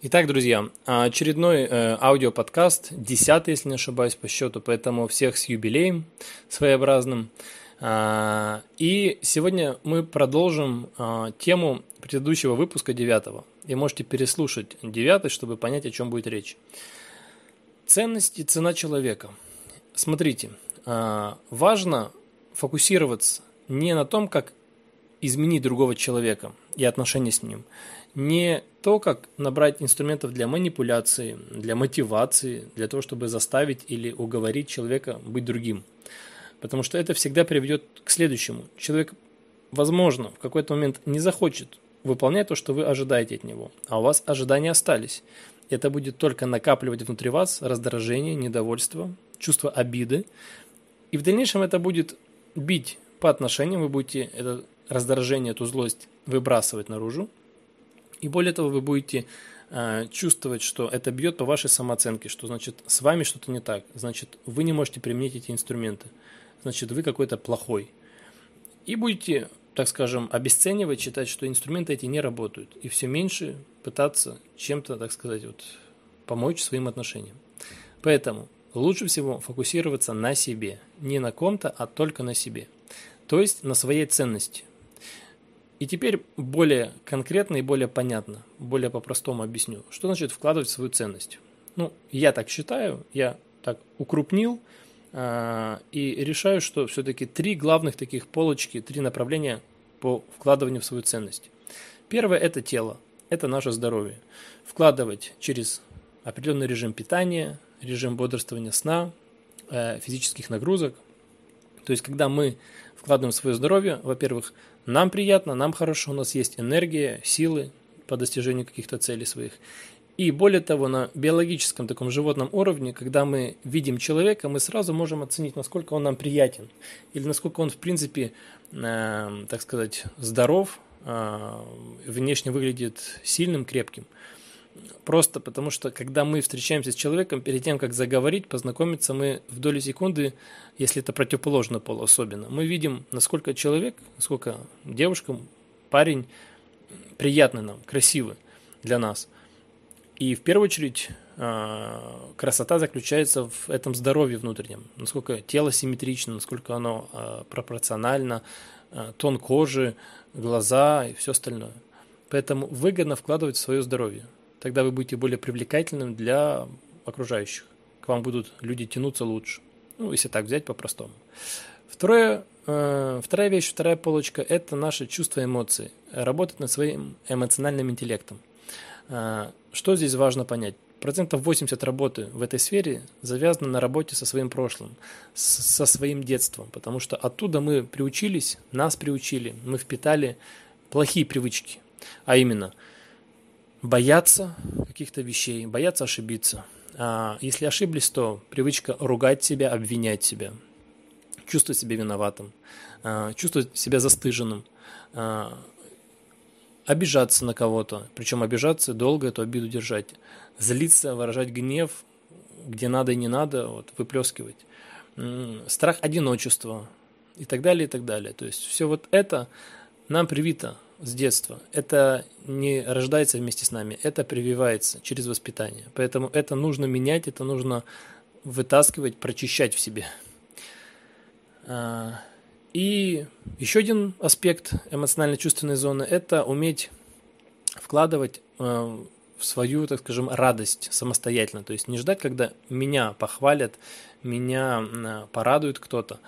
Итак, друзья, очередной э, аудиоподкаст, десятый, если не ошибаюсь, по счету, поэтому всех с юбилеем своеобразным. А, и сегодня мы продолжим а, тему предыдущего выпуска девятого. И можете переслушать девятый, чтобы понять, о чем будет речь. Ценность и цена человека. Смотрите, а, важно фокусироваться не на том, как изменить другого человека и отношения с ним, не то, как набрать инструментов для манипуляции, для мотивации, для того, чтобы заставить или уговорить человека быть другим. Потому что это всегда приведет к следующему. Человек, возможно, в какой-то момент не захочет выполнять то, что вы ожидаете от него, а у вас ожидания остались. Это будет только накапливать внутри вас раздражение, недовольство, чувство обиды. И в дальнейшем это будет бить по отношениям, вы будете это раздражение, эту злость выбрасывать наружу, и более того, вы будете э, чувствовать, что это бьет по вашей самооценке, что значит с вами что-то не так, значит вы не можете применить эти инструменты, значит вы какой-то плохой. И будете, так скажем, обесценивать, считать, что инструменты эти не работают, и все меньше пытаться чем-то, так сказать, вот, помочь своим отношениям. Поэтому лучше всего фокусироваться на себе, не на ком-то, а только на себе. То есть на своей ценности. И теперь более конкретно и более понятно, более по-простому объясню, что значит вкладывать свою ценность. Ну, я так считаю, я так укрупнил э, и решаю, что все-таки три главных таких полочки, три направления по вкладыванию в свою ценность. Первое – это тело, это наше здоровье. Вкладывать через определенный режим питания, режим бодрствования сна, э, физических нагрузок. То есть, когда мы вкладываем в свое здоровье, во-первых, нам приятно, нам хорошо, у нас есть энергия, силы по достижению каких-то целей своих. И более того, на биологическом таком животном уровне, когда мы видим человека, мы сразу можем оценить, насколько он нам приятен, или насколько он, в принципе, э, так сказать, здоров, э, внешне выглядит сильным, крепким. Просто потому что, когда мы встречаемся с человеком, перед тем, как заговорить, познакомиться, мы в доли секунды, если это противоположно пол особенно, мы видим, насколько человек, насколько девушка, парень приятный нам, красивый для нас. И в первую очередь а, красота заключается в этом здоровье внутреннем, насколько тело симметрично, насколько оно а, пропорционально, а, тон кожи, глаза и все остальное. Поэтому выгодно вкладывать в свое здоровье тогда вы будете более привлекательным для окружающих. К вам будут люди тянуться лучше. Ну, если так взять по-простому. Второе, э, вторая вещь, вторая полочка – это наши чувства и эмоции. Работать над своим эмоциональным интеллектом. Э, что здесь важно понять? Процентов 80 работы в этой сфере завязано на работе со своим прошлым, со своим детством, потому что оттуда мы приучились, нас приучили, мы впитали плохие привычки, а именно – бояться каких-то вещей, бояться ошибиться. А если ошиблись, то привычка ругать себя, обвинять себя, чувствовать себя виноватым, а, чувствовать себя застыженным, а, обижаться на кого-то, причем обижаться долго эту обиду держать, злиться, выражать гнев, где надо и не надо, вот, выплескивать, страх одиночества и так далее, и так далее. То есть все вот это нам привито с детства. Это не рождается вместе с нами, это прививается через воспитание. Поэтому это нужно менять, это нужно вытаскивать, прочищать в себе. А, и еще один аспект эмоционально-чувственной зоны – это уметь вкладывать а, в свою, так скажем, радость самостоятельно. То есть не ждать, когда меня похвалят, меня а, порадует кто-то,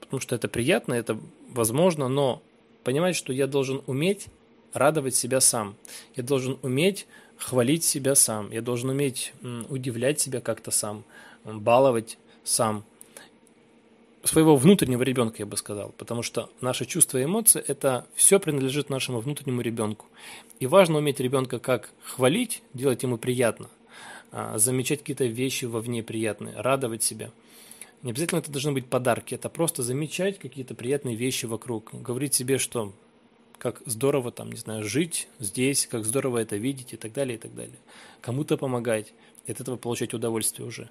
потому что это приятно, это возможно, но понимать, что я должен уметь радовать себя сам. Я должен уметь хвалить себя сам. Я должен уметь удивлять себя как-то сам, баловать сам. Своего внутреннего ребенка, я бы сказал. Потому что наши чувства и эмоции – это все принадлежит нашему внутреннему ребенку. И важно уметь ребенка как хвалить, делать ему приятно, а, замечать какие-то вещи вовне приятные, радовать себя – не обязательно это должны быть подарки, это просто замечать какие-то приятные вещи вокруг, говорить себе, что как здорово там, не знаю, жить здесь, как здорово это видеть и так далее, и так далее. Кому-то помогать, и от этого получать удовольствие уже.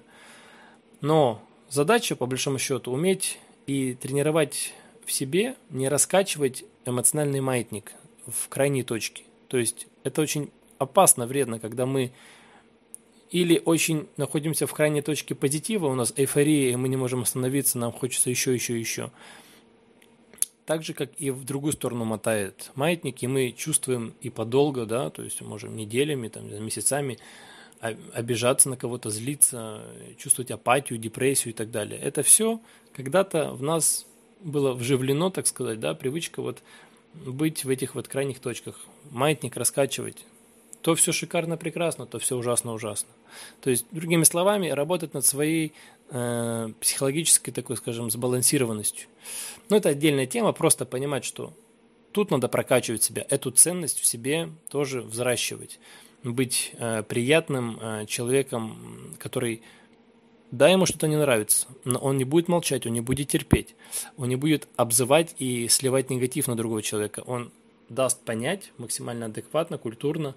Но задача, по большому счету, уметь и тренировать в себе, не раскачивать эмоциональный маятник в крайней точке. То есть это очень опасно, вредно, когда мы или очень находимся в крайней точке позитива, у нас эйфория, и мы не можем остановиться, нам хочется еще, еще, еще. Так же, как и в другую сторону мотает маятник, и мы чувствуем и подолго, да, то есть можем неделями, там, месяцами обижаться на кого-то, злиться, чувствовать апатию, депрессию и так далее. Это все когда-то в нас было вживлено, так сказать, да, привычка вот быть в этих вот крайних точках, маятник раскачивать. То все шикарно, прекрасно, то все ужасно, ужасно. То есть, другими словами, работать над своей э, психологической, такой, скажем, сбалансированностью. Но это отдельная тема, просто понимать, что тут надо прокачивать себя, эту ценность в себе тоже взращивать, быть э, приятным э, человеком, который да, ему что-то не нравится, но он не будет молчать, он не будет терпеть, он не будет обзывать и сливать негатив на другого человека. Он даст понять максимально адекватно, культурно,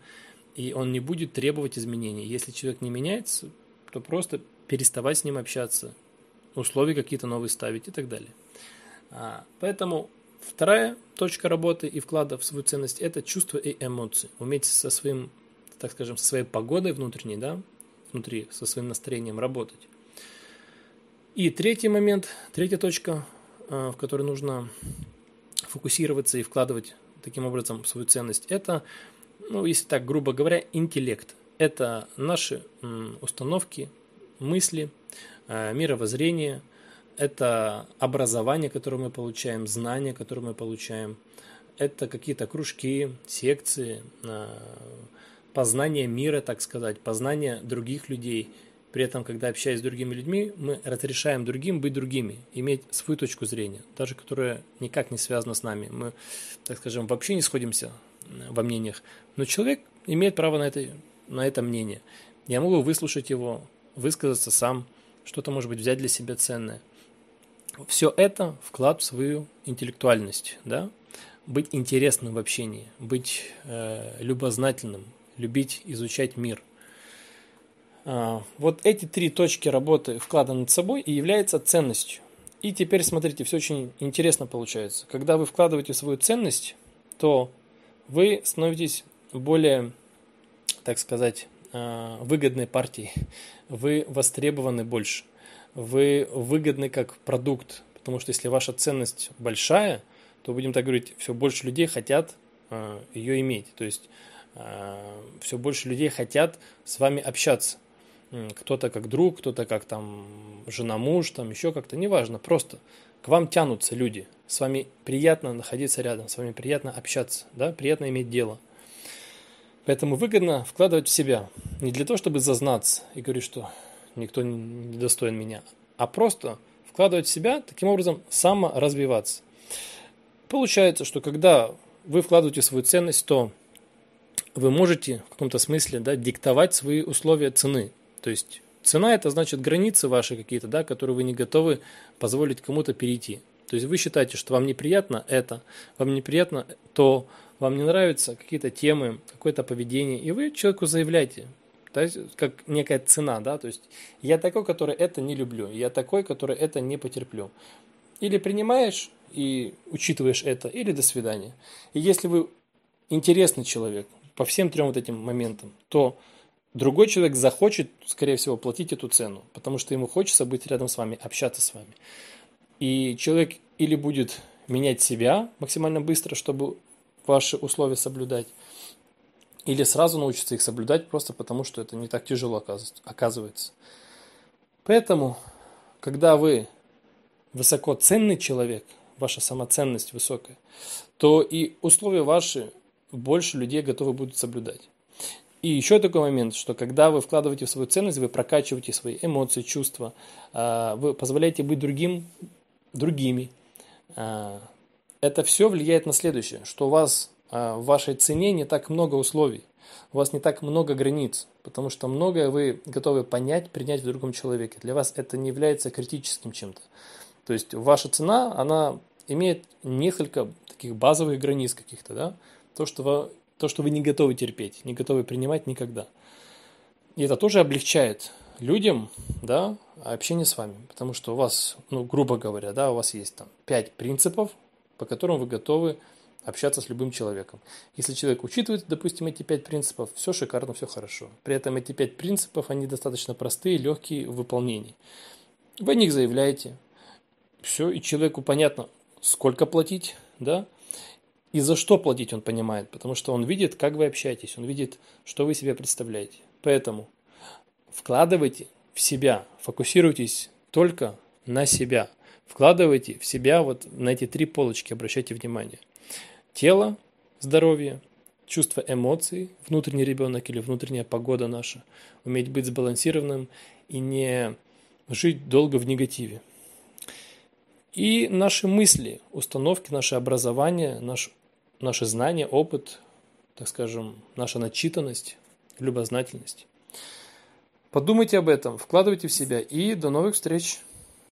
и он не будет требовать изменений. Если человек не меняется, то просто переставать с ним общаться, условия какие-то новые ставить и так далее. А, поэтому вторая точка работы и вклада в свою ценность – это чувства и эмоции. Уметь со своим, так скажем, со своей погодой внутренней, да, внутри, со своим настроением работать. И третий момент, третья точка, э, в которой нужно фокусироваться и вкладывать таким образом свою ценность, это, ну, если так грубо говоря, интеллект. Это наши установки, мысли, э, мировоззрение, это образование, которое мы получаем, знания, которые мы получаем, это какие-то кружки, секции, э, познание мира, так сказать, познание других людей – при этом, когда общаясь с другими людьми, мы разрешаем другим быть другими, иметь свою точку зрения, даже которая никак не связана с нами. Мы, так скажем, вообще не сходимся во мнениях. Но человек имеет право на это, на это мнение. Я могу выслушать его, высказаться сам, что-то, может быть, взять для себя ценное. Все это вклад в свою интеллектуальность, да? быть интересным в общении, быть э, любознательным, любить изучать мир. А, вот эти три точки работы вклада над собой и является ценностью. И теперь смотрите, все очень интересно получается. Когда вы вкладываете свою ценность, то вы становитесь более, так сказать, а, выгодной партией. Вы востребованы больше. Вы выгодны как продукт. Потому что если ваша ценность большая, то, будем так говорить, все больше людей хотят а, ее иметь. То есть все больше людей хотят с вами общаться кто-то как друг, кто-то как там жена-муж, там еще как-то, неважно, просто к вам тянутся люди, с вами приятно находиться рядом, с вами приятно общаться, да, приятно иметь дело. Поэтому выгодно вкладывать в себя, не для того, чтобы зазнаться и говорить, что никто не достоин меня, а просто вкладывать в себя, таким образом саморазвиваться. Получается, что когда вы вкладываете свою ценность, то вы можете в каком-то смысле да, диктовать свои условия цены. То есть цена это значит границы ваши какие-то, да, которые вы не готовы позволить кому-то перейти. То есть вы считаете, что вам неприятно это, вам неприятно то, вам не нравятся какие-то темы, какое-то поведение, и вы человеку заявляете, то есть как некая цена, да, то есть я такой, который это не люблю, я такой, который это не потерплю. Или принимаешь и учитываешь это, или до свидания. И если вы интересный человек по всем трем вот этим моментам, то Другой человек захочет, скорее всего, платить эту цену, потому что ему хочется быть рядом с вами, общаться с вами. И человек или будет менять себя максимально быстро, чтобы ваши условия соблюдать, или сразу научится их соблюдать просто потому, что это не так тяжело оказывается. Поэтому, когда вы высокоценный человек, ваша самоценность высокая, то и условия ваши больше людей готовы будут соблюдать. И еще такой момент, что когда вы вкладываете в свою ценность, вы прокачиваете свои эмоции, чувства, а, вы позволяете быть другим, другими. А, это все влияет на следующее, что у вас а, в вашей цене не так много условий, у вас не так много границ, потому что многое вы готовы понять, принять в другом человеке. Для вас это не является критическим чем-то. То есть ваша цена, она имеет несколько таких базовых границ каких-то, да, то, что то, что вы не готовы терпеть, не готовы принимать никогда. И это тоже облегчает людям, да, общение с вами. Потому что у вас, ну, грубо говоря, да, у вас есть там пять принципов, по которым вы готовы общаться с любым человеком. Если человек учитывает, допустим, эти пять принципов, все шикарно, все хорошо. При этом эти пять принципов, они достаточно простые, легкие в выполнении. Вы о них заявляете, все, и человеку понятно, сколько платить, да, и за что платить он понимает, потому что он видит, как вы общаетесь, он видит, что вы себе представляете. Поэтому вкладывайте в себя, фокусируйтесь только на себя. Вкладывайте в себя вот на эти три полочки, обращайте внимание. Тело, здоровье, чувство эмоций, внутренний ребенок или внутренняя погода наша, уметь быть сбалансированным и не жить долго в негативе. И наши мысли, установки, наше образование, наш, наши знания, опыт, так скажем, наша начитанность, любознательность. Подумайте об этом, вкладывайте в себя и до новых встреч!